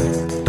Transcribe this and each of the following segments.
Hi,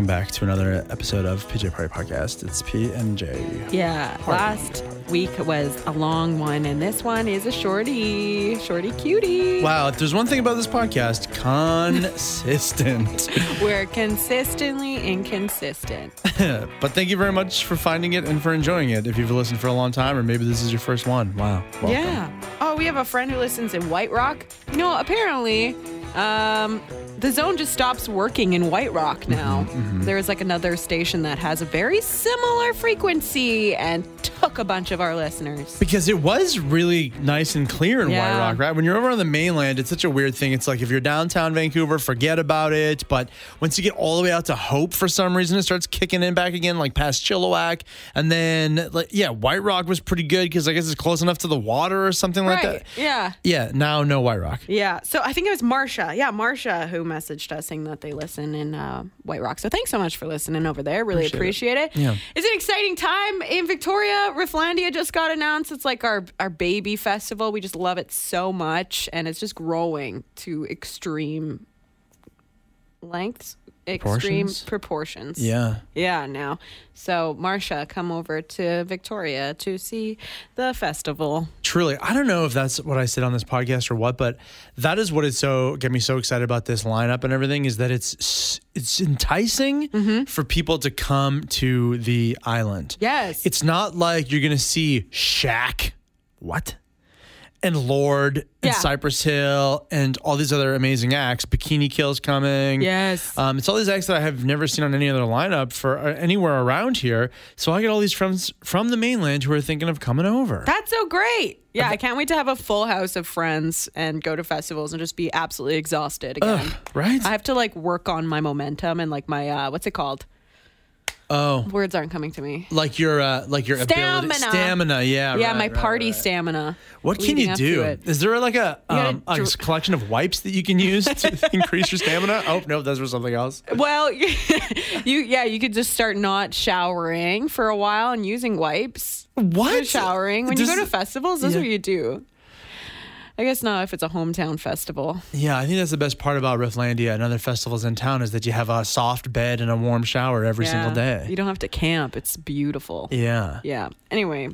welcome back to another episode of PJ Party Podcast. It's P and J. Yeah, last week was a long one, and this one is a shorty, shorty cutie. Wow, if there's one thing about this podcast, consistent. We're consistently inconsistent. but thank you very much for finding it and for enjoying it. If you've listened for a long time, or maybe this is your first one. Wow. welcome. Yeah. Oh, we have a friend who listens in White Rock. You know, apparently, um, the zone just stops working in White Rock mm-hmm, now. Mm-hmm, mm-hmm. There is like another station that has a very similar frequency and took a bunch of our listeners. Because it was really nice and clear in Yeah. White Rock, right? When you're over on the mainland, it's such a weird thing. It's like if you're downtown Vancouver, forget about it. But once you get all the way out to Hope, for some reason, it starts kicking in back again, like past Chilliwack. And then, like, yeah, White Rock was pretty good because I guess it's close enough to the water or something like that. Yeah. Yeah, now no White Rock. Yeah. So I think it was Marsha. Yeah, Marsha who messaged us saying that they listen in uh, White Rock. So thanks so much for listening over there. Really appreciate, it. Yeah. It's an exciting time in Victoria. Rifflandia just got announced. It's like our our baby festival. We just love it so much, and it's just growing to extreme lengths, extreme Proportions? proportions. Yeah. Yeah, now. So, Marsha, come over to Victoria to see the festival. Truly, I don't know if that's what I said on this podcast or what, but that is what is so get me so excited about this lineup and everything is that it's it's enticing Mm-hmm. for people to come to the island. Yes. It's not like you're gonna see Shaq, what, and Lorde and Yeah. Cypress Hill and all these other amazing acts. Bikini Kill's coming. Yes. Um, it's all these acts that I have never seen on any other lineup for uh, anywhere around here. So I get all these friends from the mainland who are thinking of coming over. That's so great. Yeah, I can't wait to have a full house of friends and go to festivals and just be absolutely exhausted again. Ugh, right? I have to like work on my momentum and like my uh what's it called? Oh, Words aren't coming to me. like your uh, like your ability, Stamina. stamina. Yeah. yeah, right, my right, party right. stamina. What can you do? Is there like a, um, a dr- collection of wipes that you can use to increase your stamina? Oh no, those were something else. Well, you yeah, you could just start not showering for a while and using wipes. What? showering when you go to festivals. That's Yeah. what you do. I guess not if it's a hometown festival. Yeah, I think that's the best part about Rifflandia and other festivals in town is that you have a soft bed and a warm shower every single day. You don't have to camp. It's beautiful. yeah. Yeah. Anyway,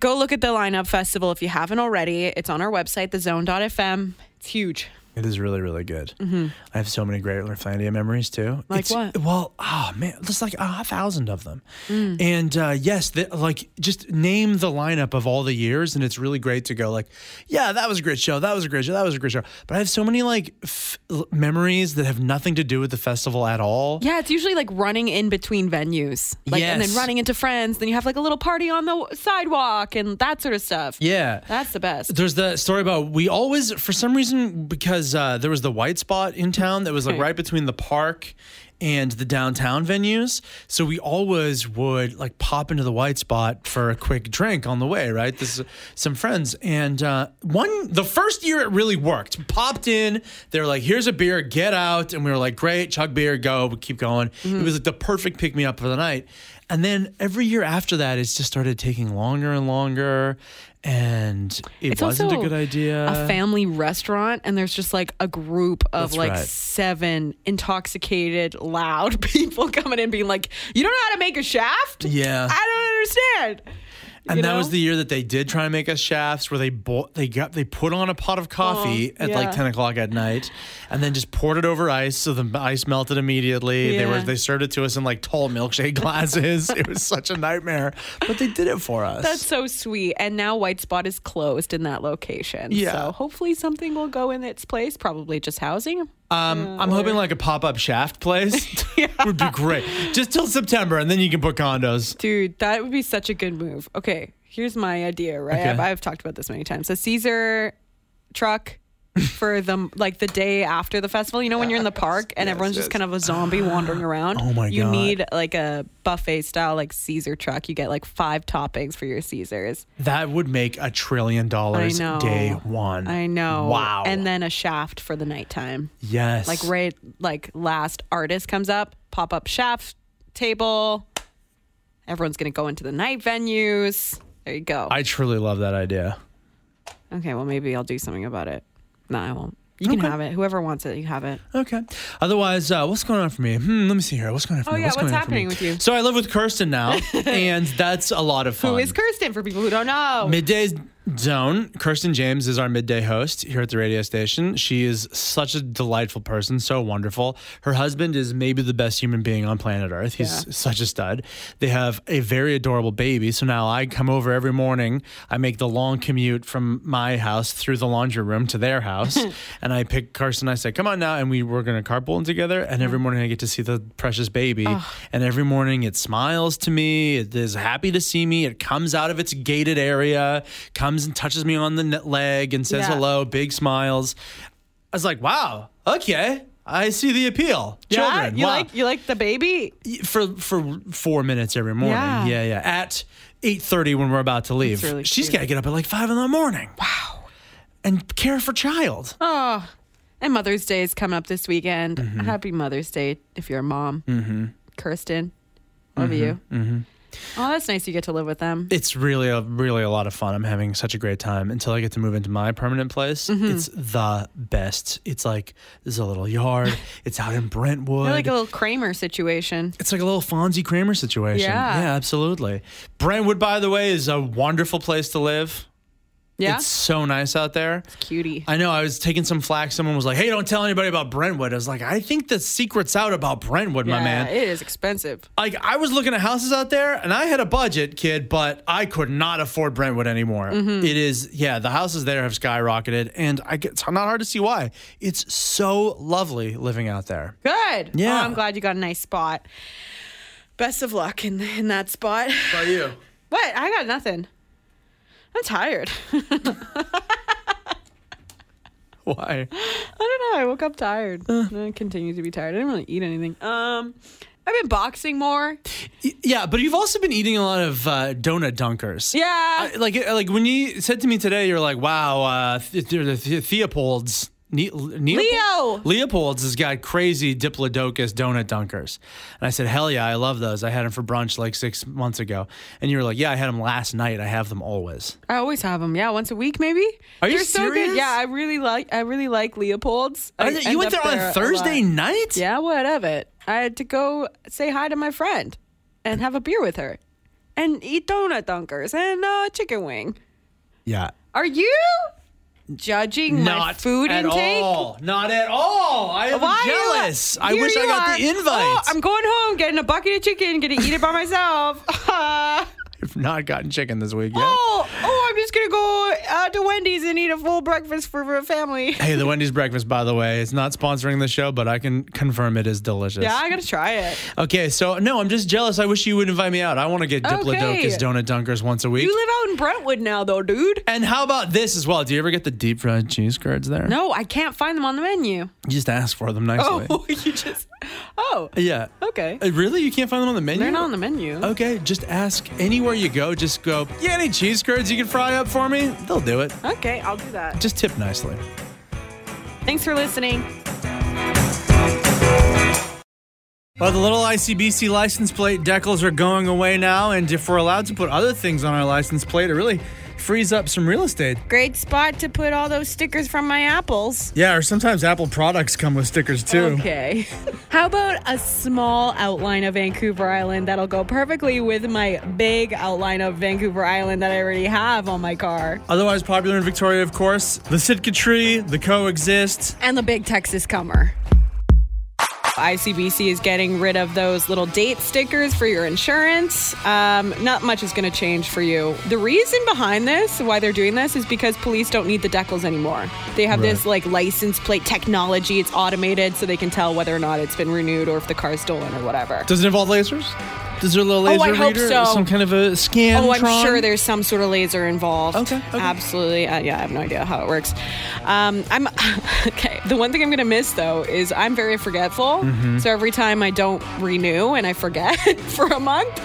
go look at the lineup festival if you haven't already. It's on our website, thezone.fm. It's huge. It is really, really good. I have so many great Rifflandia memories too. Mm-hmm. Like It's- what? Well, oh man, there's like a thousand of them. Mm. And uh, yes, the, like just name the lineup of all the years, and it's really great to go like, yeah, that was a great show. That was a great show. That was a great show. But I have so many like f- memories that have nothing to do with the festival at all. Yeah, it's usually like running in between venues. Like and then running into friends, then you have like a little party on the sidewalk and that sort of stuff. Yeah. That's the best. There's the story about we always, for some reason, because uh, there was the white spot in town that was like right between the park and the downtown venues. So we always would like pop into the white spot for a quick drink on the way, right? This is some friends. And uh, one, the first year it really worked. Popped in, they were like, here's a beer, get out. And we were like, great, chug beer, go, we keep going. It was like the perfect pick me up for the night. And then every year after that, it's just started taking longer and longer. And it It's wasn't a good idea. a family restaurant and there's just like a group of That's like right. seven intoxicated loud people coming in being like you don't know how to make a shaft Yeah. i don't understand and You that know? was the year that they did try to make us shafts, where they bought, they got, they put on a pot of coffee Oh, at like ten o'clock at night, and then just poured it over ice, so the ice melted immediately. They were, they served it to us in like tall milkshake glasses. it was such a nightmare, but they did it for us. That's so sweet. And now White Spot is closed in that location. Yeah. So hopefully something will go in its place. Probably just housing. Um, I'm hoping like a pop up shaft place would be great, just till September, and then you can put condos. Dude, that would be such a good move. Okay, here's my idea, right? Okay. I've, I've talked about this many times. A Caesar truck for the like the day after the festival. You know when you're in the park and everyone's just kind of a zombie wandering around. Oh my You God. need like a buffet style like Caesar truck. You get like five toppings for your Caesars. That would make a trillion dollars know. day one. I know. Wow. And then a shaft for the nighttime. yes, Like right like last artist comes up, pop up shaft table. Everyone's gonna go into the night venues. There you go. I truly love that idea. okay, well maybe I'll do something about it. No, I won't. You can Okay. have it. Whoever wants it, you have it. Okay. Otherwise, uh, what's going on for me? Hmm, let me see here. What's going on for Oh, me? yeah, what's going on for happening me? with you? So I live with Kirsten now, and that's a lot of fun. Who is Kirsten for people who don't know? Midday Zone. Kirsten James is our midday host here at the radio station. She is such a delightful person, so wonderful. Her husband is maybe the best human being on planet Earth. He's Yeah. such a stud. They have a very adorable baby. So now I come over every morning. I make the long commute from my house through the laundry room to their house, and I pick Kirsten. I say, "Come on now," and we were going to carpool together. And every morning I get to see the precious baby, and every morning it smiles to me. It is happy to see me. It comes out of its gated area, comes and touches me on the leg, and says Yeah. hello. Big smiles. I was like, "Wow, okay." I see the appeal. yeah, Children, you wow like you like the baby? for for four minutes every morning. Yeah. Yeah, yeah. At eight thirty when we're about to leave, really she's got to get up at like five in the morning. Wow. And care for child. Oh, and Mother's Day is coming up this weekend. Mm-hmm. Happy Mother's Day if you're a mom. Mm-hmm. Kirsten, love you. Oh, that's nice. You get to live with them. It's really a really a lot of fun. I'm having such a great time until I get to move into my permanent place. Mm-hmm. It's the best. It's like there's a little yard. it's out in Brentwood. You're like a little Kramer situation. it's like a little Fonzie Kramer situation. Yeah. yeah, absolutely. Brentwood, by the way, is a wonderful place to live. Yeah, It's so nice out there. It's cutie. I know. I was taking some flack. Someone was like, "Hey, don't tell anybody about Brentwood." I was like, "I think the secret's out about Brentwood, my man." it is expensive. like, I was looking at houses out there, and I had a budget, kid, but I could not afford Brentwood anymore. Mm-hmm. It is, yeah, the houses there have skyrocketed, and I get, it's not hard to see why. It's so lovely living out there. Good. Yeah. Oh, I'm glad you got a nice spot. Best of luck in in that spot. How about you? What? I got nothing. I'm tired. Why? I don't know. I woke up tired. I continue to be tired. I didn't really eat anything. Um, I've been boxing more. Yeah, but you've also been eating a lot of uh, donut dunkers. Yeah. I- like like when you said to me today, you're like, "Wow, uh, th- th- the Theopolds." Ne- Leo. Leopold's has got crazy Diplodocus donut dunkers. And I said, hell yeah, I love those. I had them for brunch like six months ago. And you were like, yeah, I had them last night. I have them always. I always have them. Yeah, once a week maybe. Are you They're so serious? good. Yeah, I really like. I really like Leopold's. I you end went up there on a Thursday lot. night? Yeah, what of it? I had to go say hi to my friend and have a beer with her and eat donut dunkers and uh, chicken wing. Yeah. Are you judging my Not food at intake? all. Not at all. I am Why are you- jealous. I Here wish I you got are. the invite. Oh, I'm going home, getting a bucket of chicken, gonna eat it by myself. I've not gotten chicken this week yet. oh, oh, I'm just gonna go uh, to Wendy's and eat a full breakfast for a family. Hey, the Wendy's breakfast, by the way, is not sponsoring the show, but I can confirm it is delicious. Yeah, I gotta try it. Okay, so no, I'm just jealous. I wish you would invite me out. I want to get Diplodocus Okay. donut dunkers once a week. You live out in Brentwood now, though, dude. and how about this as well? Do you ever get the deep fried cheese curds there? No, I can't find them on the menu. You just ask for them nicely. Oh, you just. Oh, Yeah. okay. Uh, Really? You can't find them on the menu? They're not on the menu. Okay, just ask anywhere you go. Just go, yeah, any cheese curds you can fry up for me? They'll do it. Okay, I'll do that. Just tip nicely. Thanks for listening. Well, the little ICBC license plate decals are going away now, and if we're allowed to put other things on our license plate, it really frees up some real estate. Great spot to put all those stickers from my apples. Yeah, or sometimes Apple products come with stickers too. Okay. How about a small outline of Vancouver Island that'll go perfectly with my big outline of Vancouver Island that I already have on my car? Otherwise popular in Victoria, of course, the Sitka tree, the coexist. And the big Texas comer. ICBC is getting rid of those little date stickers for your insurance. Um, not much is going to change for you. The reason behind this, why they're doing this, is because police don't need the decals anymore. They have this like license plate technology. It's automated, so they can tell whether or not it's been renewed or if the car's stolen or whatever. Does it involve lasers? Does there a little laser Oh, I hope reader? so. Some kind of a scan? Oh, I'm sure there's some sort of laser involved. Okay, okay. Absolutely. Uh, yeah, I have no idea how it works. Um, I'm okay. The one thing I'm gonna miss though is I'm very forgetful. Mm-hmm. So every time I don't renew and I forget for a month,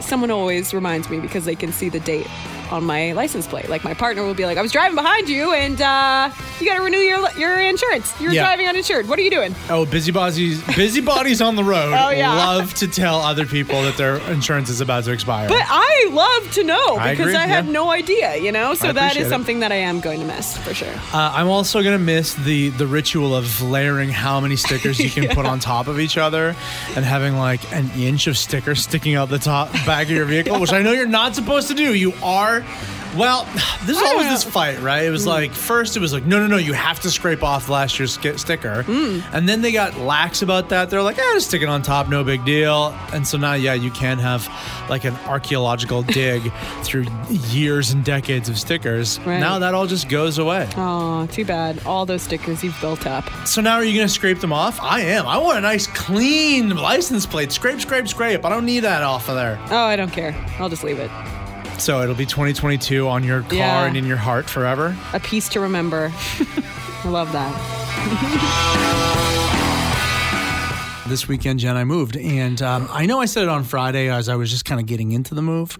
someone always reminds me because they can see the date on my license plate. Like my partner will be like, "I was driving behind you and uh, You got to renew your your insurance. You're Yeah. driving uninsured. What are you doing? Oh, busybodies, busybodies on the road Oh, yeah. love to tell other people that their insurance is about to expire. But I love to know I because agree, I, yeah. no idea, you know? So I that is it. something that I am going to miss for sure. Uh, I'm also gonna miss the the ritual of layering how many stickers you can put on top of each other, and having like an inch of stickers sticking out the top back of your vehicle, which I know you're not supposed to do. You are. Well, there's don't always know. this fight, right? It was like first it was like no, no, no, you have to scrape off last year's sk- sticker, Hmm. and then they got lax about that. They're like, ah, just stick it on top, no big deal. And so now, yeah, you can have like an archaeological dig through years and decades of stickers. Right. Now that all just goes away. Oh, too bad. All those stickers you've built up. So now are you going to scrape them off? I am. I want a nice clean license plate. Scrape, scrape, scrape. I don't need that off of there. Oh, I don't care. I'll just leave it. So it'll be 2022 on your car Yeah. and in your heart forever. A piece to remember. I love that. This weekend, Jen, I moved. And um, I know I said it on Friday as I was just kind of getting into the move.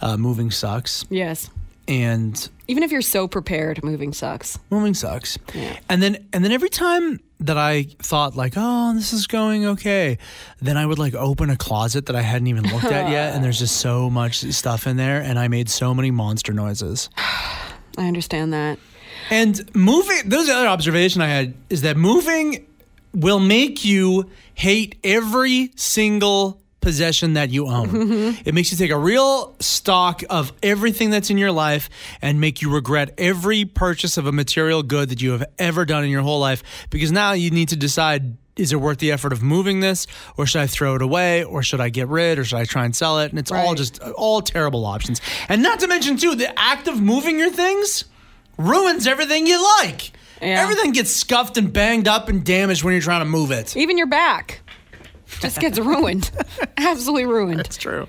Uh, moving sucks. Yes. And Even if you're so prepared, moving sucks. moving sucks. Yeah. And then and then every time that I thought like, oh, this is going okay, then I would like open a closet that I hadn't even looked at yet, and there's just so much stuff in there, and I made so many monster noises. I understand that. And moving, those other observation I had is that moving will make you hate every single possession that you own. Mm-hmm. It makes you take a real stock of everything that's in your life and make you regret every purchase of a material good that you have ever done in your whole life because now you need to decide is it worth the effort of moving this or should I throw it away or should I get rid or should I try and sell it and it's all just all terrible options. And not to mention too the act of moving your things ruins everything you like. Yeah. Everything gets scuffed and banged up and damaged when you're trying to move it. Even your back just gets ruined. Absolutely ruined. That's true.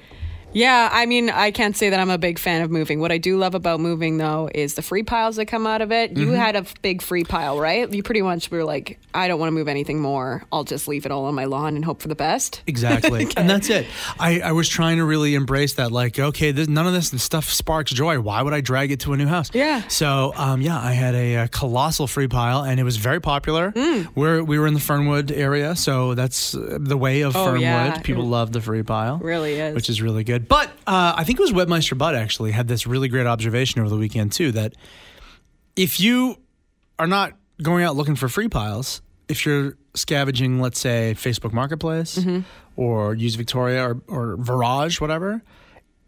Yeah, I mean, I can't say that I'm a big fan of moving. What I do love about moving, though, is the free piles that come out of it. You had a big free pile, right? You pretty much were like, I don't want to move anything more. I'll just leave it all on my lawn and hope for the best. Exactly. And that's it. I, I was trying to really embrace that. Like, okay, this, none of this stuff sparks joy. Why would I drag it to a new house? Yeah. So, um, yeah, I had a, uh colossal free pile and it was very popular. Mm. We're, we were in the Fernwood area. So that's the way of Oh, Fernwood. yeah. People love the free pile. Really is. Which is really good. But uh, I think it was Webmeister Bud actually had this really great observation over the weekend too that if you are not going out looking for free piles, if you're scavenging, let's say, Facebook Marketplace Mm-hmm. or Used Victoria or, or Virage, whatever,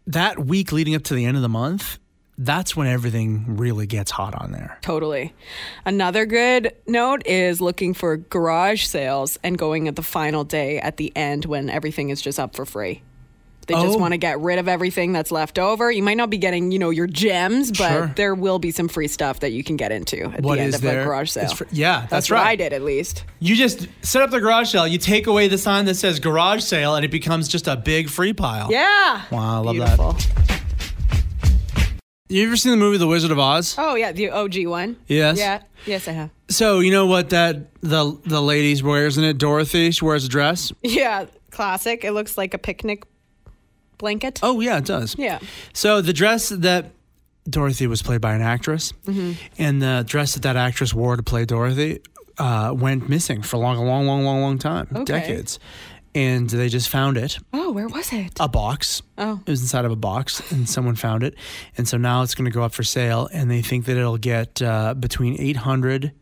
that week leading up to the end of the month, that's when everything really gets hot on there. Totally. Another good note is looking for garage sales and going at the final day at the end when everything is just up for free. They just Oh. want to get rid of everything that's left over. You might not be getting, you know, your gems, but Sure. there will be some free stuff that you can get into at What the end of there? a garage sale. Fr- yeah, that's what right. I did at least. You just set up the garage sale, you take away the sign that says garage sale, and it becomes just a big free pile. Yeah. Wow, I love that. You ever seen the movie The Wizard of Oz? Oh yeah, the OG one. Yes. Yeah. Yes, I have. So you know what that the the ladies wears in it? Dorothy, she wears a dress. Yeah, classic. It looks like a picnic blanket. Oh yeah, it does. Yeah. So the dress that Dorothy was played by an actress, Mm-hmm. and the dress that that actress wore to play Dorothy uh, went missing for a long, long, long, long, long time, Okay. decades. And they just found it, Oh, where was it? a box. Oh. It was inside of a box, and someone found it, and so now it's going to go up for sale, and they think that it'll get uh, between eight hundred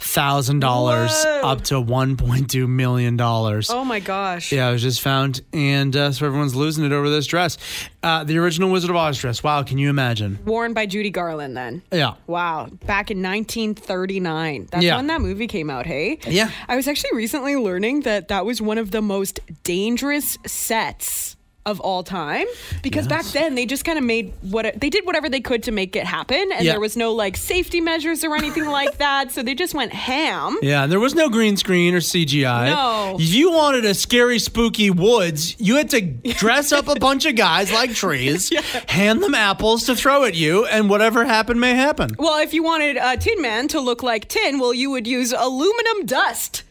thousand dollars up to one point two million dollars. Oh my gosh. Yeah, it was just found, and uh, so everyone's losing it over this dress. Uh, the original Wizard of Oz dress. Wow, can you imagine? Worn by Judy Garland then. Yeah. Wow, back in 1939. That's Yeah. when that movie came out, hey? Yeah. I was actually recently learning that that was one of the most dangerous sets of all time because back then they just kind of made what they did whatever they could to make it happen and Yeah. there was no like safety measures or anything like that so they just went ham Yeah, and there was no green screen or CGI. No. If you wanted a scary, spooky woods, you had to dress up a bunch of guys like trees, hand them apples to throw at you, and whatever happened may happen. well if you wanted a tin man to look like tin well you would use aluminum dust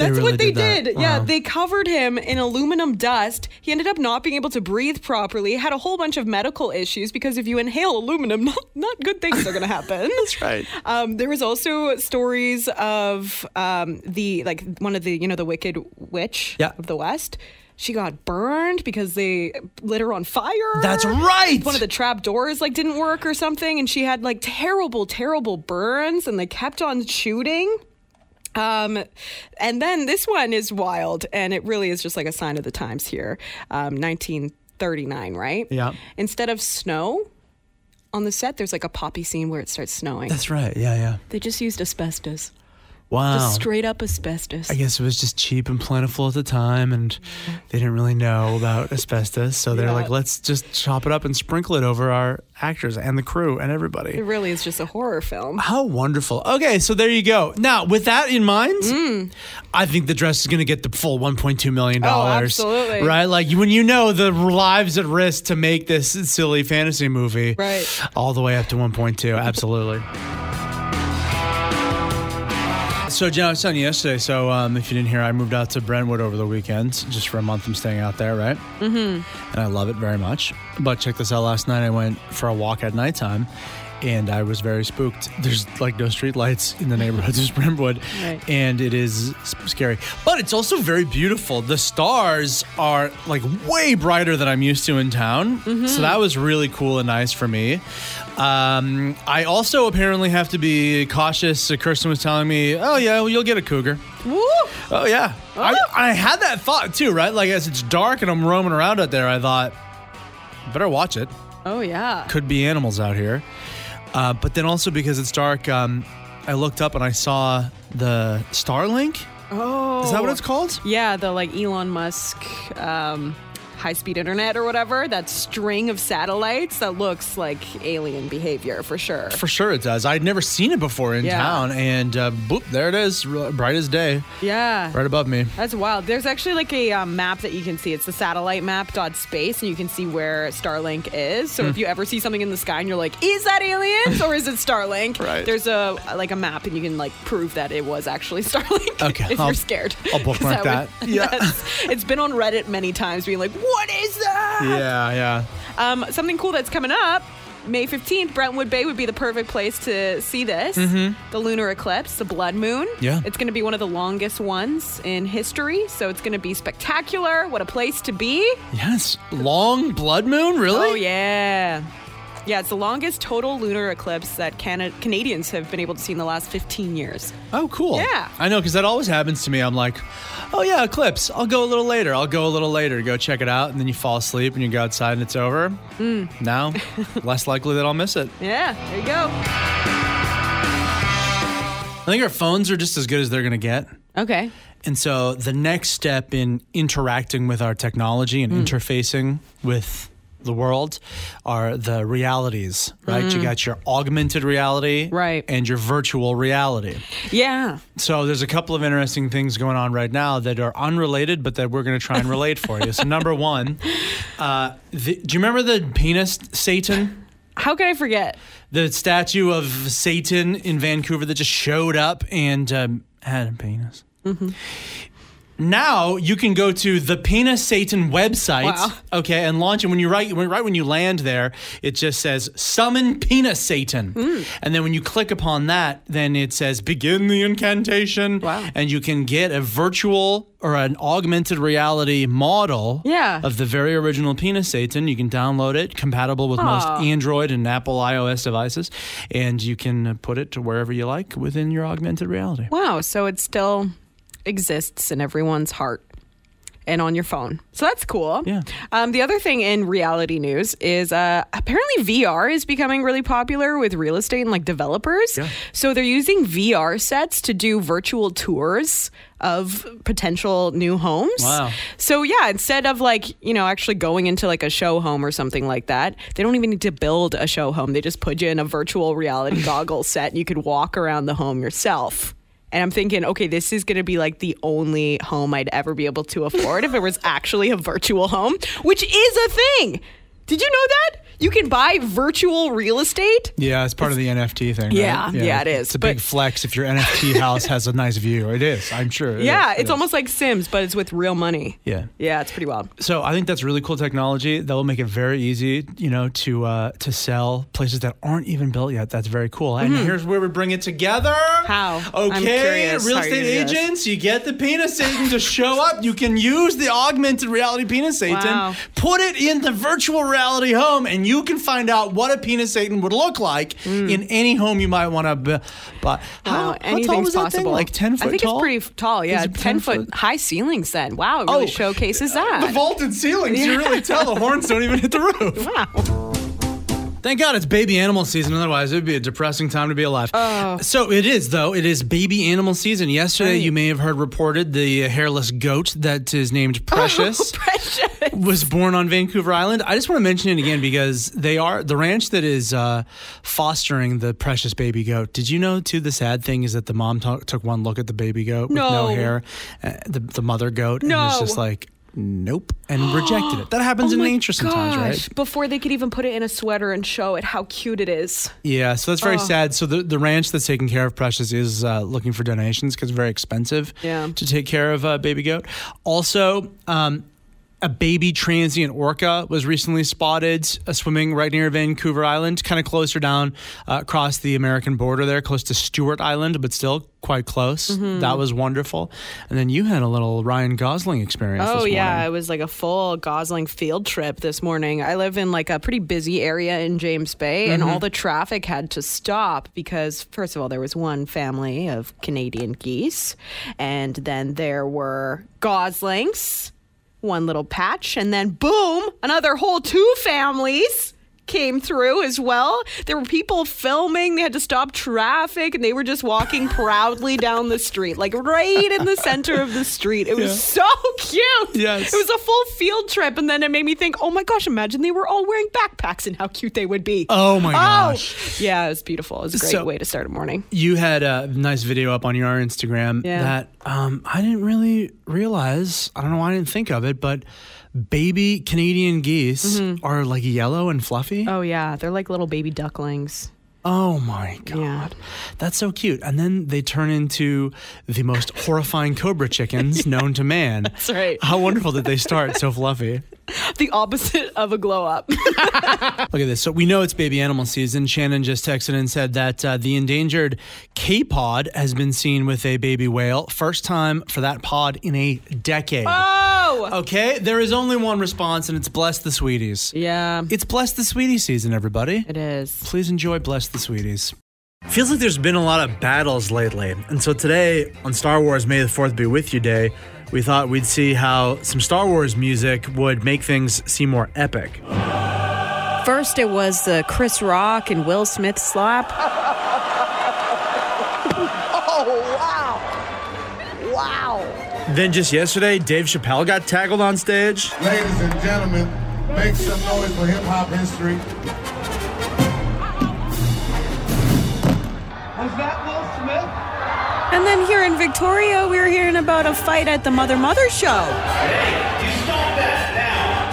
That's really what they did did. that. Yeah, they covered him in aluminum dust. He ended up not being able to breathe properly. Had a whole bunch of medical issues because if you inhale aluminum, not, not good things are going to happen. That's right. Um, there was also stories of um, the like one of the you know the Wicked Witch Yeah. of the West. She got burned because they lit her on fire. That's right. One of the trap doors like didn't work or something, and she had like terrible, terrible burns, and they kept on shooting. Um, and then this one is wild, and it really is just like a sign of the times here. Um, 1939, right? Yeah. Instead of snow on the set, there's like a poppy scene where it starts snowing. That's right. Yeah, yeah. They just used asbestos, Wow. just straight up asbestos. I guess it was just cheap and plentiful at the time, and they didn't really know about asbestos. So they're Yeah. like, let's just chop it up and sprinkle it over our actors and the crew and everybody. It really is just a horror film. How wonderful. Okay, so there you go. Now, with that in mind, Mm. I think the dress is going to get the full $1.2 million. Oh, absolutely. Right? Like when you know the lives at risk to make this silly fantasy movie, Right. all the way up to 1.2. Absolutely. So, John, I was telling you yesterday. So, um, if you didn't hear, I moved out to Brentwood over the weekend. Just for a month, I'm staying out there, right? Mm-hmm. And I love it very much. But check this out. Last night, I went for a walk at nighttime, and I was very spooked. There's like no street lights in the neighborhoods of Brentwood, Right. and it is scary. But it's also very beautiful. The stars are like way brighter than I'm used to in town. So that was really cool and nice for me. Um, I also apparently have to be cautious. Kirsten was telling me, "Oh yeah, well, you'll get a cougar." Woo! Oh yeah, I, I had that thought too, right? Like as it's dark and I'm roaming around out there, I thought, better watch it. Oh yeah. Could be animals out here. Uh, but then also because it's dark, um, I looked up and I saw the Starlink. Oh. Is that what it's called? Yeah, the like Elon Musk um, high speed internet or whatever, that string of satellites that looks like alien behavior for sure. For sure it does. I'd never seen it before in Yeah. town, and uh, boop, there it is, bright as day, Yeah. right above me. That's wild. There's actually like a um, map that you can see. It's the satellite map dot space, and you can see where Starlink is. So if Hmm. you ever see something in the sky and you're like, "Is that aliens or is it Starlink?" Right. There's a like a map, and you can like prove that it was actually Starlink. Okay, if I'll- you're scared, I'll bookmark would- that. Yeah. it's been on Reddit many times, being like, "What is that?" Yeah, yeah. Um, something cool that's coming up. May 15th, Brentwood Bay would be the perfect place to see this. The lunar eclipse, the blood moon. Mm-hmm. Yeah. It's going to be one of the longest ones in history, so it's going to be spectacular. What a place to be. Yes, long blood moon, really? Oh, yeah. Yeah, it's the longest total lunar eclipse that Cana- Canadians have been able to see in the last 15 years. Oh, cool. Yeah. I know because that always happens to me. I'm like, oh yeah, eclipse. I'll go a little later. I'll go a little later. Go check it out, and then you fall asleep and you go outside and it's over. Hmm. Now, less likely that I'll miss it. Yeah, there you go. I think our phones are just as good as they're gonna get. Okay. And so the next step in interacting with our technology and interfacing with the world are the realities, right? You got your augmented reality. Right. and your virtual reality. Yeah. So there's a couple of interesting things going on right now that are unrelated, but that we're going to try and relate for you. So number one, uh, the, do you remember the penis Satan? How could I forget? The statue of Satan in Vancouver that just showed up and um, had a penis. Mm-hmm. Now you can go to the Penis Satan website, Wow. okay, and launch it. When you write, when, right when you land there, it just says "Summon Penis Satan," Hmm. and then when you click upon that, then it says "Begin the incantation." Wow. and you can get a virtual or an augmented reality model Yeah. of the very original Penis Satan. You can download it, compatible with most Android and Apple iOS devices, and you can put it to wherever you like within your augmented reality. Wow, so it's still exists in everyone's heart and on your phone. So that's cool. Yeah. Um, the other thing in reality news is uh, apparently VR is becoming really popular with real estate and like developers. Yeah. So they're using VR sets to do virtual tours of potential new homes. Wow. So yeah, instead of like, you know, actually going into like a show home or something like that, they don't even need to build a show home. They just put you in a virtual reality goggle set and you could walk around the home yourself. And I'm thinking, okay, this is going to be like the only home I'd ever be able to afford if it was actually a virtual home, which is a thing. Did you know that? You can buy virtual real estate. Yeah, it's part of the NFT thing. right? Yeah, yeah, it is, It's a but- big flex if your NFT house has a nice view. It is, I'm sure. it Yeah, is, it it's is. almost like Sims, but it's with real money. Yeah. Yeah, it's pretty wild. So I think that's really cool technology that will make it very easy, you know, to uh, to sell places that aren't even built yet. That's very cool. And here's where we bring it together. Mm-hmm. How? Okay, real estate gonna do this. agents, you get the penis Satan to show up. You can use the augmented reality penis Satan, Wow. put it in the virtual reality home, and you can find out what a penis Satan would look like mm. in any home you might want to buy. How, Wow, how tall was that possible. thing? Like ten foot tall? I think tall? it's pretty tall. Yeah, Is it 10 foot, 10 high ceilings then. Wow, it really oh, showcases that. Oh, The vaulted ceilings, you really tell the horns don't even hit the roof. wow. Thank God it's baby animal season. Otherwise, it would be a depressing time to be alive. Oh. So it is, though. It is baby animal season. Yesterday, Right. you may have heard reported the hairless goat that is named Precious. Precious. Was born on Vancouver Island. I just want to mention it again because they are the ranch that is uh, fostering the precious baby goat. Did you know too? The sad thing is that the mom to- took one look at the baby goat with no, No. hair, uh, the the mother goat, and was just like, nope, and rejected it. That happens Oh in nature sometimes, gosh. right? Before they could even put it in a sweater and show it how cute it is. Yeah, so that's very Oh. sad. So the, the ranch that's taking care of Precious is uh, looking for donations because it's very expensive Yeah. to take care of a baby goat. Also, um, a baby transient orca was recently spotted uh, swimming right near Vancouver Island, kind of closer down uh, across the American border there, close to Stuart Island, but still quite close. Mm-hmm. That was wonderful. And then you had a little Ryan Gosling experience. Oh yeah, it was like a full Gosling field trip this morning. I live in like a pretty busy area in James Bay, and Mm-hmm. all the traffic had to stop because first of all, there was one family of Canadian geese, and then there were Goslings, one little patch, and then boom, another whole two families came through as well. There were people filming. They had to stop traffic and they were just walking proudly down the street, like right in the center of the street. It was so cute. Yes. It was a full field trip. And then it made me think, oh my gosh, imagine they were all wearing backpacks and how cute they would be. Oh my gosh. Yeah, it was beautiful. It was a great So- way to start a morning. You had a nice video up on your Instagram Yeah. that um, I didn't really realize. I don't know why I didn't think of it, but baby Canadian geese mm-hmm. are like yellow and fluffy. Oh, yeah. They're like little baby ducklings. Oh my god, Yeah. that's so cute! And then they turn into the most horrifying cobra chickens known to man. That's right. How wonderful that they start so fluffy. The opposite of a glow up. Look at this. So we know it's baby animal season. Shannon just texted and said that uh, the endangered K pod has been seen with a baby whale. First time for that pod in a decade. oh! Okay, there is only one response, and it's bless the sweeties. Yeah, It's bless the sweetie season, everybody. it is. Please enjoy bless the sweeties. Feels like there's been a lot of battles lately, and so today on Star Wars May the Fourth Be With You Day, we thought we'd see how some Star Wars music would make things seem more epic. First, it was the Chris Rock and Will Smith slap. Oh, wow! Wow! Then just yesterday, Dave Chappelle got tackled on stage. Ladies and gentlemen, make some noise for hip hop history. Was that Will Smith? And then here in Victoria, we were hearing about a fight at the Mother Mother show. You stop that now.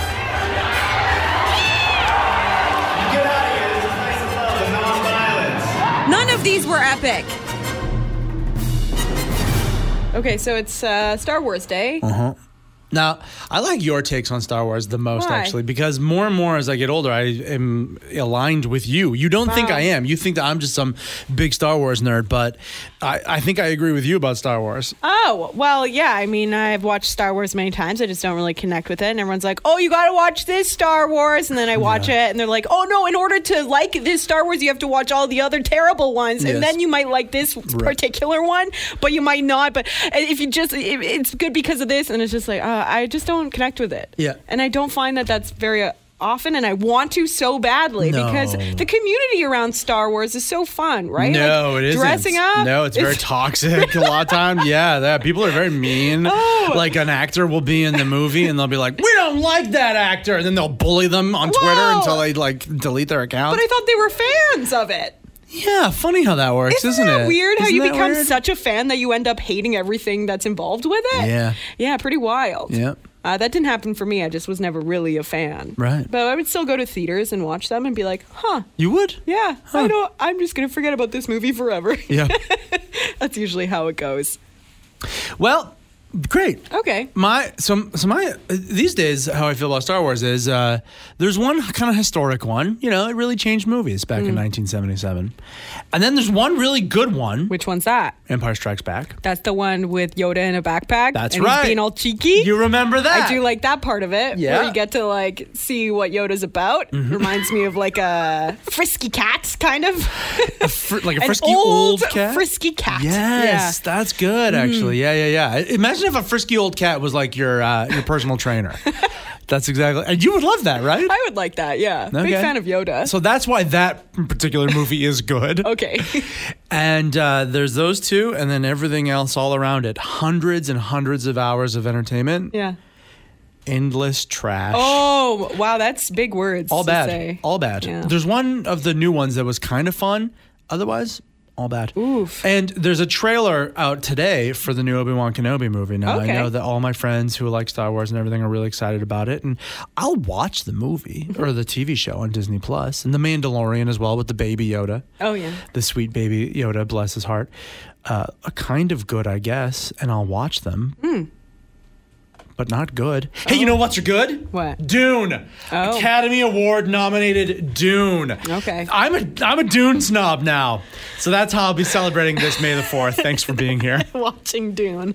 You get out of here. This is love and non-violence. None of these were epic. Okay, so it's uh, Star Wars Day. Now, I like your takes on Star Wars the most, Why? actually, because more and more as I get older, I am aligned with you. You don't think I am. You think that I'm just some big Star Wars nerd, but I, I think I agree with you about Star Wars. Oh, well, yeah. I mean, I've watched Star Wars many times. I just don't really connect with it. And everyone's like, oh, you got to watch this Star Wars. And then I watch it, and they're like, oh, no, in order to like this Star Wars, you have to watch all the other terrible ones. Yes. And then you might like this particular one, but you might not. But if you just, it, it's good because of this. And it's just like, uh, I just don't connect with it. Yeah. And I don't find that that's very. Uh, Often and I want to so badly No. because the community around Star Wars is so fun, right? No, Like, it isn't. Dressing up. No, it's very toxic a lot of times. Yeah, that people are very mean. Oh. Like an actor will be in the movie and they'll be like, "We don't like that actor," and then they'll bully them on Twitter until they like delete their account. But I thought they were fans of it. yeah, funny how that works, Isn't, isn't, that it? weird how Isn't you become weird? such a fan that you end up hating everything that's involved with it? Yeah. Yeah, pretty wild. Yeah. Uh, that didn't happen for me. I just was never really a fan. Right. But I would still go to theaters and watch them and be like, huh, You would? yeah, I don't, I'm just going to forget about this movie forever. Yeah. That's usually how it goes. well, great. Okay. My so so my these days how I feel about Star Wars is uh, there's one kind of historic one. You know, it really changed movies back in mm. 1977, and then there's one really good one. Which one's that? Empire Strikes Back. That's the one with Yoda in a backpack. That's and right. Being all cheeky. You remember that? I do like that part of it. Yeah. Where you get to like see what Yoda's about. Mm-hmm. Reminds me of like a frisky cat, kind of. Fr- like a frisky old, old cat. frisky cat. Yes, that's good. Mm. Actually, yeah, yeah, yeah. Imagine if a frisky old cat was like your uh, your personal trainer. that's exactly, and you would love that, right? I would like that. Yeah. Big fan of Yoda. So that's why that particular movie is good. okay. And uh, there's those two, and then everything else all around it. Hundreds and hundreds of hours of entertainment. yeah. Endless trash. Oh wow, that's big words. all to bad. say. All bad. Yeah. There's one of the new ones that was kind of fun. Otherwise, all bad. Oof. And there's a trailer out today for the new Obi Wan Kenobi movie. Now Okay. I know that all my friends who like Star Wars and everything are really excited about it, and I'll watch the movie or the TV show on Disney Plus and the Mandalorian as well with the baby Yoda. Oh yeah. the sweet baby Yoda, bless his heart, uh, a kind of good, I guess, and I'll watch them. Hmm. But not good. Hey, you know what's good? What? Dune. Oh. Academy Award nominated Dune. Okay. I'm a I'm a Dune snob now. So that's how I'll be celebrating this May the 4th. Thanks for being here. Watching Dune.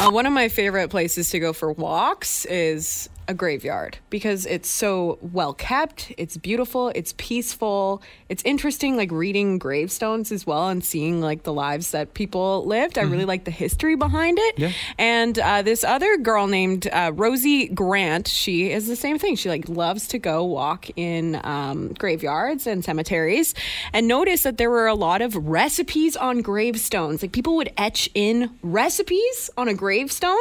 Uh, one of my favorite places to go for walks is a graveyard because it's so well kept, it's beautiful, it's peaceful, it's interesting like reading gravestones as well and seeing like the lives that people lived. I really like the history behind it. Yeah. And uh, this other girl named uh, Rosie Grant, she is the same thing. She like loves to go walk in um, graveyards and cemeteries and notice that there were a lot of recipes on gravestones. Like people would etch in recipes on a gravestone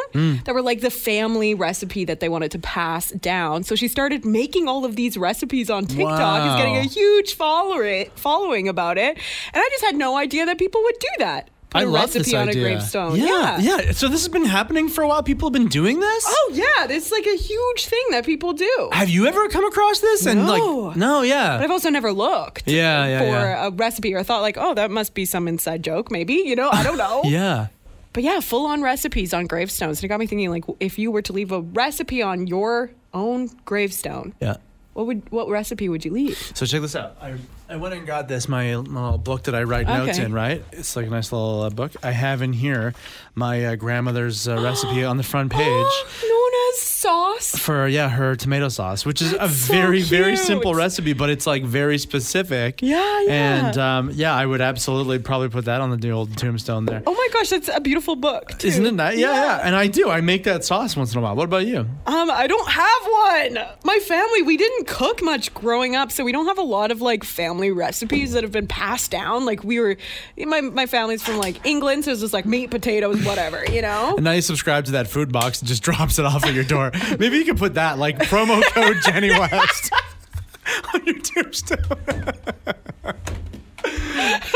that were like the family recipe that they wanted to pass down. So she started making all of these recipes on TikTok. Wow. Is getting a huge follower following about it. And I just had no idea that people would do that. I a love recipe this on idea. a gravestone. Yeah, yeah. So this has been happening for a while. People have been doing this. Oh yeah, it's like a huge thing that people do. Have you ever come across this? And No. like, no, yeah. But I've also never looked Yeah, yeah, for yeah. a recipe or thought like, oh, that must be some inside joke, maybe. You know, I don't know. yeah. But yeah, full on recipes on gravestones. And it got me thinking like if you were to leave a recipe on your own gravestone, Yeah. what would what recipe would you leave? So check this out. I, I went and got this my little book that I write notes Okay. in. Right, it's like a nice little uh, book. I have in here my uh, grandmother's uh, recipe on the front page Known as sauce. for yeah her tomato sauce, which is a That's so very very simple recipe, but it's like very specific. Yeah, yeah. And um, yeah, I would absolutely probably put that on the old tombstone there. Oh my gosh, that's a beautiful book. Too. Isn't it nice? Yeah, yeah, And I do. I make that sauce once in a while. What about you? Um, I don't have one. My family, we didn't cook much growing up, so we don't have a lot of like family recipes that have been passed down. Like we were, my my family's from like England, so it's just like meat, potatoes, whatever, you know. And now you subscribe to that food box and just drops it off at your door. Maybe you could put that like promo code Jenny West on your tombstone.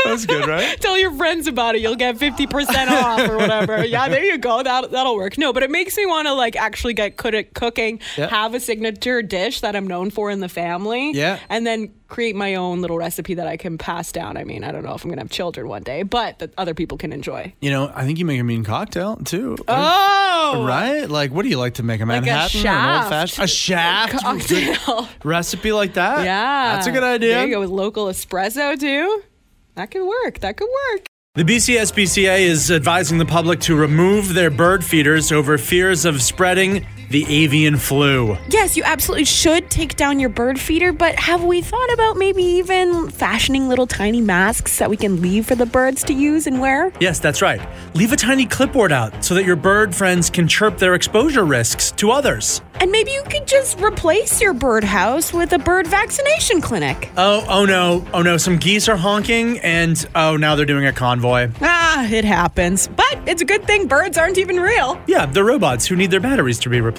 That's good, right? Tell your friends about it. You'll get fifty percent off or whatever. Yeah, there you go. That that'll work. No, but it makes me want to like actually get good at cooking. Yeah. Have a signature dish that I'm known for in the family. Yeah. and then create my own little recipe that I can pass down. I mean, I don't know if I'm gonna have children one day, but that other people can enjoy. You know, I think you make a mean cocktail too. Oh, Right? Like, what do you like to make? A a Manhattan or an old fashioned, A shaft cocktail. recipe like that? Yeah. That's a good idea. There you go with local espresso too. That could work. That could work. The BCSPCA is advising the public to remove their bird feeders over fears of spreading the avian flu. Yes, you absolutely should take down your bird feeder, but have we thought about maybe even fashioning little tiny masks that we can leave for the birds to use and wear? Yes, that's right. Leave a tiny clipboard out so that your bird friends can chirp their exposure risks to others. And maybe you could just replace your birdhouse with a bird vaccination clinic. Oh, oh no, oh no, some geese are honking and oh, now they're doing a convoy. Ah, it happens. But it's a good thing birds aren't even real. Yeah, they're robots who need their batteries to be replaced.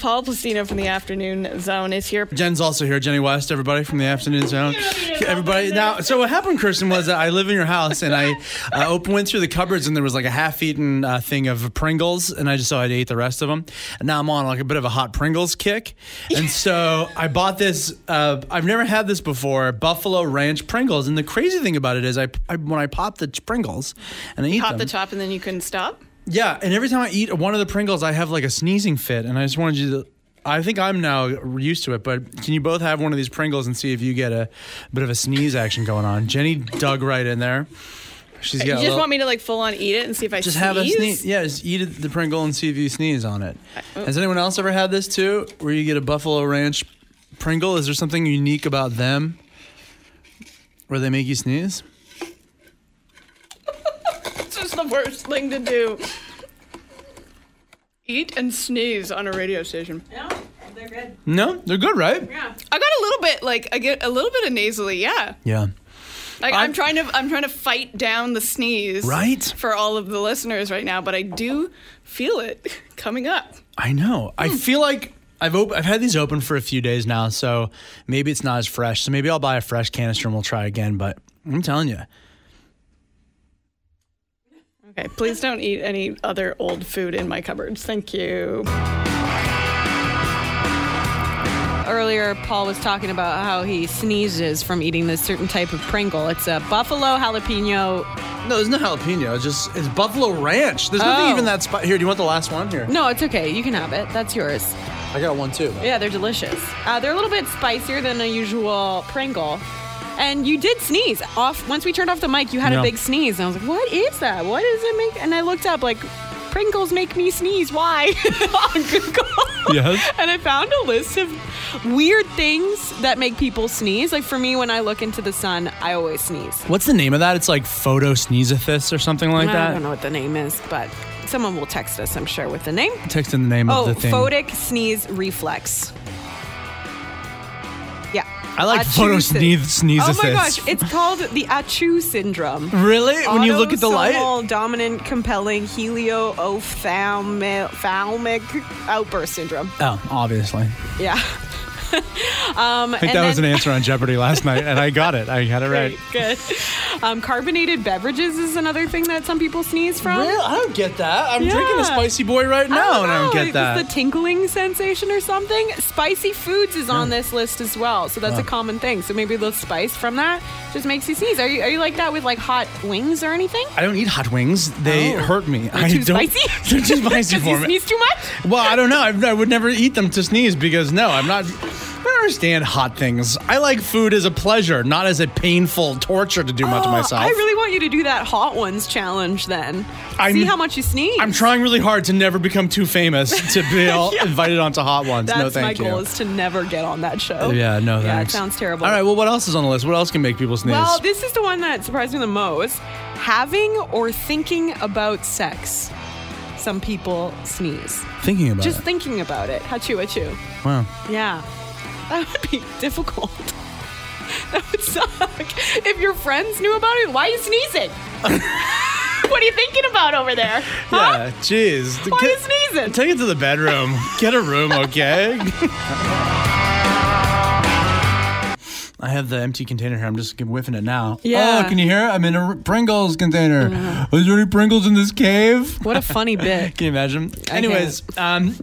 Pol Placino from the Afternoon Zone is here. Jen's also here. Jenny West, everybody from the afternoon zone. Everybody. Now, so what happened, Kirsten, was that I live in your house and I uh, open, went through the cupboards and there was like a half-eaten uh, thing of Pringles, and I just thought I'd eat the rest of them. And now I'm on like a bit of a hot Pringles kick, and so I bought this. Uh, I've never had this before, Buffalo Ranch Pringles. And the crazy thing about it is, I, I when I pop the Pringles and I eat Pop them, the top and then you couldn't stop. Yeah, and every time I eat one of the Pringles, I have like a sneezing fit, and I just wanted you to. I think I'm now used to it, but can you both have one of these Pringles and see if you get a bit of a sneeze action going on? Jenny dug right in there. She's got. You just little- want me to like full on eat it and see if I just sneeze? have a sneeze. Yeah, just eat the Pringle and see if you sneeze on it. oh. Has anyone else ever had this too, where you get a Buffalo Ranch Pringle? Is there something unique about them, where they make you sneeze? It's just the worst thing to do. Eat and sneeze on a radio station. No, they're good. No, they're good, right? Yeah. I got a little bit like I get a little bit of nasally, yeah. Yeah. Like I'm- I'm, trying to I'm trying to fight down the sneeze. Right? For all of the listeners right now, but I do feel it coming up. I know. I hmm. feel like I've op- I've had these open for a few days now, so maybe it's not as fresh. So maybe I'll buy a fresh canister and we'll try again. But I'm telling you, Okay, please don't eat any other old food in my cupboards. Thank you. Earlier, Pol was talking about how he sneezes from eating this certain type of Pringle. It's a buffalo jalapeno. no, there's no jalapeno. It's just it's Buffalo Ranch. There's nothing Oh. even that spot. Here, do you want the last one? Here, No, it's okay. You can have it. That's yours. I got one too. Yeah, they're delicious. Uh, they're a little bit spicier than a usual Pringle. And you did sneeze off once we turned off the mic. You had Yeah. a big sneeze, and I was like, "What is that? What does it make?" And I looked up like, "Pringles make me sneeze. Why?" on Google. Yes. and I found a list of weird things that make people sneeze. Like for me, when I look into the sun, I always sneeze. What's the name of that? It's like photosneezithis or something like I that. I don't know what the name is, but someone will text us, I'm sure, with the name. Text in the name Oh, of the oh, thing. photic sneeze reflex. I like Achoo sneeze. photosneezithis. Oh my gosh, it's called the Achoo syndrome. Really? When you look at the light? Autosomal dominant compelling helio-ophthalmic outburst syndrome. Oh, obviously. Yeah. um, I think that was an answer on Jeopardy last night, and I got it. I had it right. Good. Um, carbonated beverages is another thing that some people sneeze from. Really? I don't get that. I'm drinking a spicy boy right now, and I don't get it's that. the tinkling sensation or something. Spicy foods is on this list as well, so that's a common thing. So maybe the spice from that just makes you sneeze. Are you are you like that with like hot wings or anything? I don't eat hot wings. They Oh. hurt me. I too don't. spicy? They're too spicy Because for you me. sneeze too much? Well, I don't know. I, I would never eat them to sneeze because no, I'm not. I understand hot things. I like food as a pleasure, not as a painful torture to do much to Oh, myself. I really want you to do that hot ones challenge then. I'm- See how much you sneeze. I'm trying really hard to never become too famous to be all Yeah. invited onto hot ones. That's no, thank my you. goal is to never get on that show. yeah, no, Yeah, it thanks. sounds terrible. All right, well, what else is on the list? What else can make people sneeze? Well, this is the one that surprised me the most. Having or thinking about sex. Some people sneeze. Thinking about Just it. thinking about it. Hachu, hachu. wow. Yeah. That would be difficult. That would suck. If your friends knew about it, why are you sneezing? what are you thinking about over there? Huh? Yeah, jeez. Why are you sneezing? Take it to the bedroom. Get a room, okay? I have the empty container here. I'm just whiffing it now. Yeah. Oh, can you hear? it? I'm in a Pringles container. Was there any Pringles in this cave? What a funny bit. Can you imagine? Anyways, um,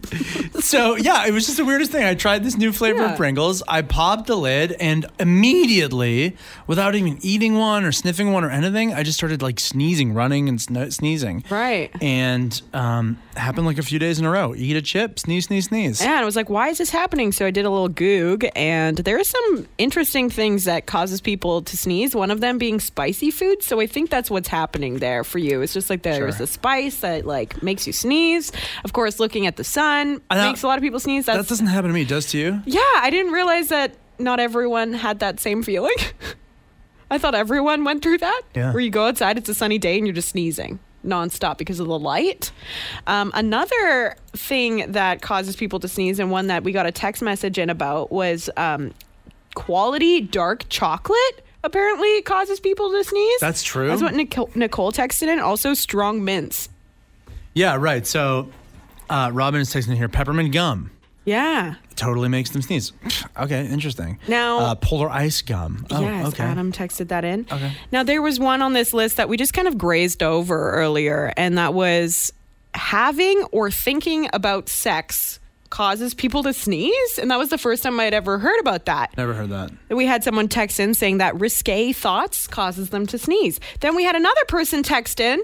so yeah, it was just the weirdest thing. I tried this new flavor Yeah. of Pringles. I popped the lid, and immediately, without even eating one or sniffing one or anything, I just started like sneezing, running and sn- sneezing. Right. And um, happened like a few days in a row. Eat a chip, sneeze, sneeze, sneeze. And I was like, why is this happening? So I did a little goog, and there is some interesting things that causes people to sneeze. One of them being spicy food. So I think that's what's happening there for you. It's just like there's Sure. a spice that like makes you sneeze. Of course, looking at the sun makes a lot of people sneeze. That's, That doesn't happen to me. It does to you? yeah, I didn't realize that not everyone had that same feeling. I thought everyone went through that. Yeah. Where you go outside, it's a sunny day, and you're just sneezing nonstop because of the light. Um, another thing that causes people to sneeze, and one that we got a text message in about, was um, quality dark chocolate. Apparently, causes people to sneeze. That's true. That's what Nicole, Nicole texted in. Also, strong mints. Yeah, right. So uh, Robin is texting here peppermint gum. Yeah. totally makes them sneeze. Okay, interesting. Now- uh, polar ice gum. Oh, yes, okay. Adam texted that in. Okay. Now there was one on this list that we just kind of grazed over earlier, and that was having or thinking about sex causes people to sneeze, and that was the first time I'd ever heard about that. Never heard that. We had someone text in saying that risque thoughts causes them to sneeze. Then we had another person text in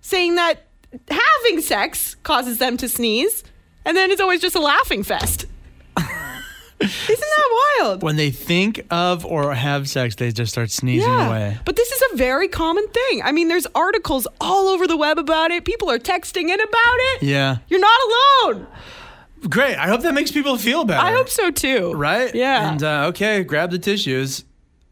saying that having sex causes them to sneeze, and then it's always just a laughing fest. Isn't that wild? When they think of or have sex, they just start sneezing away. But this is a very common thing. I mean, there's articles all over the web about it. People are texting in about it. Yeah. You're not alone. Great. I hope that makes people feel better. I hope so too. Right? Yeah. And uh, okay, grab the tissues.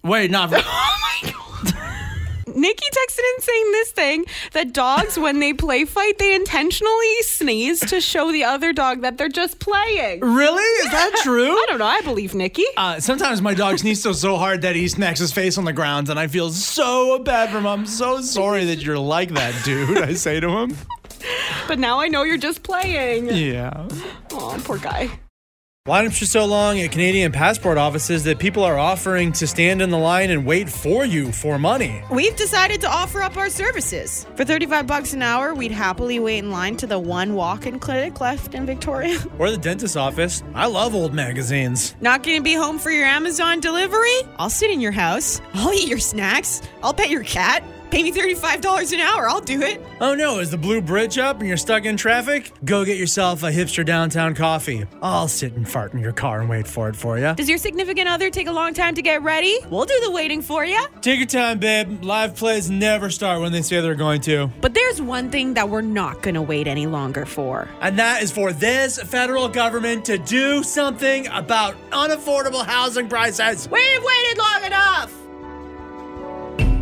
Wait, not. Oh my god. Nikki texted in saying this thing that dogs, when they play fight, they intentionally sneeze to show the other dog that they're just playing. really? Is that true? I don't know. I believe Nikki. Uh, sometimes my dog sneezes so, so hard that he smacks his face on the ground, and I feel so bad for him. I'm so sorry that you're like that, dude. I say to him. But now I know you're just playing. Yeah. Oh, poor guy. Lineups for so long at Canadian passport offices that people are offering to stand in the line and wait for you for money. We've decided to offer up our services. For 35 bucks an hour, we'd happily wait in line to the one walk-in clinic left in Victoria. Or the dentist's office. I love old magazines. Not gonna be home for your Amazon delivery? I'll sit in your house. I'll eat your snacks. I'll pet your cat. Pay me $35 an hour. I'll do it. Oh no, is the blue bridge up and you're stuck in traffic? Go get yourself a hipster downtown coffee. I'll sit and fart in your car and wait for it for you. Does your significant other take a long time to get ready? We'll do the waiting for you. Take your time, babe. Live plays never start when they say they're going to. But there's one thing that we're not gonna wait any longer for. And that is for this federal government to do something about unaffordable housing prices. We've waited long enough.